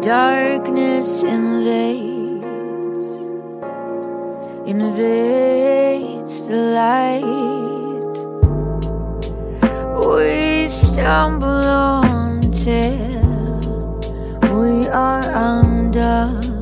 darkness invades, invades the light. We stumble on till we are undone.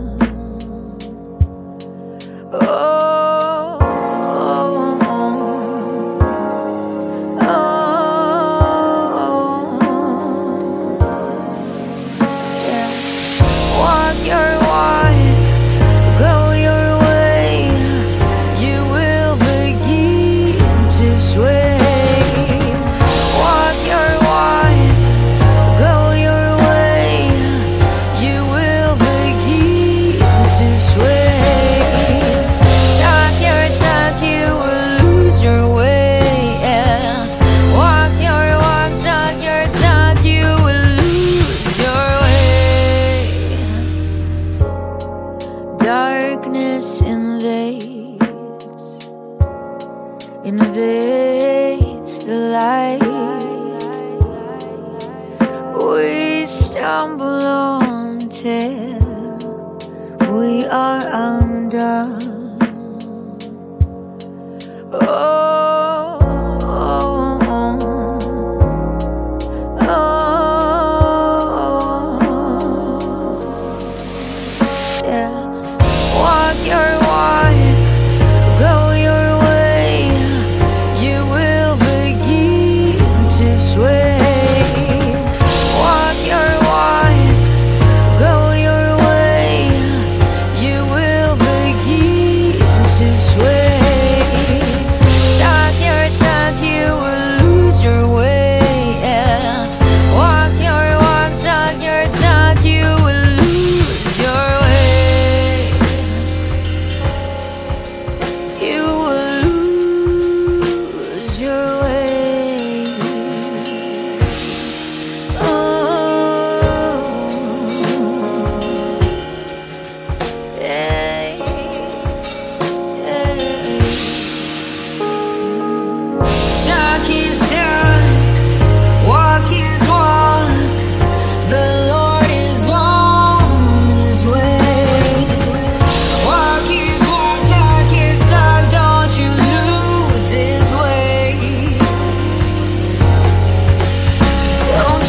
darkness invades, invades the light. We stumble on till we are undone. Oh, oh, oh. oh. yeah.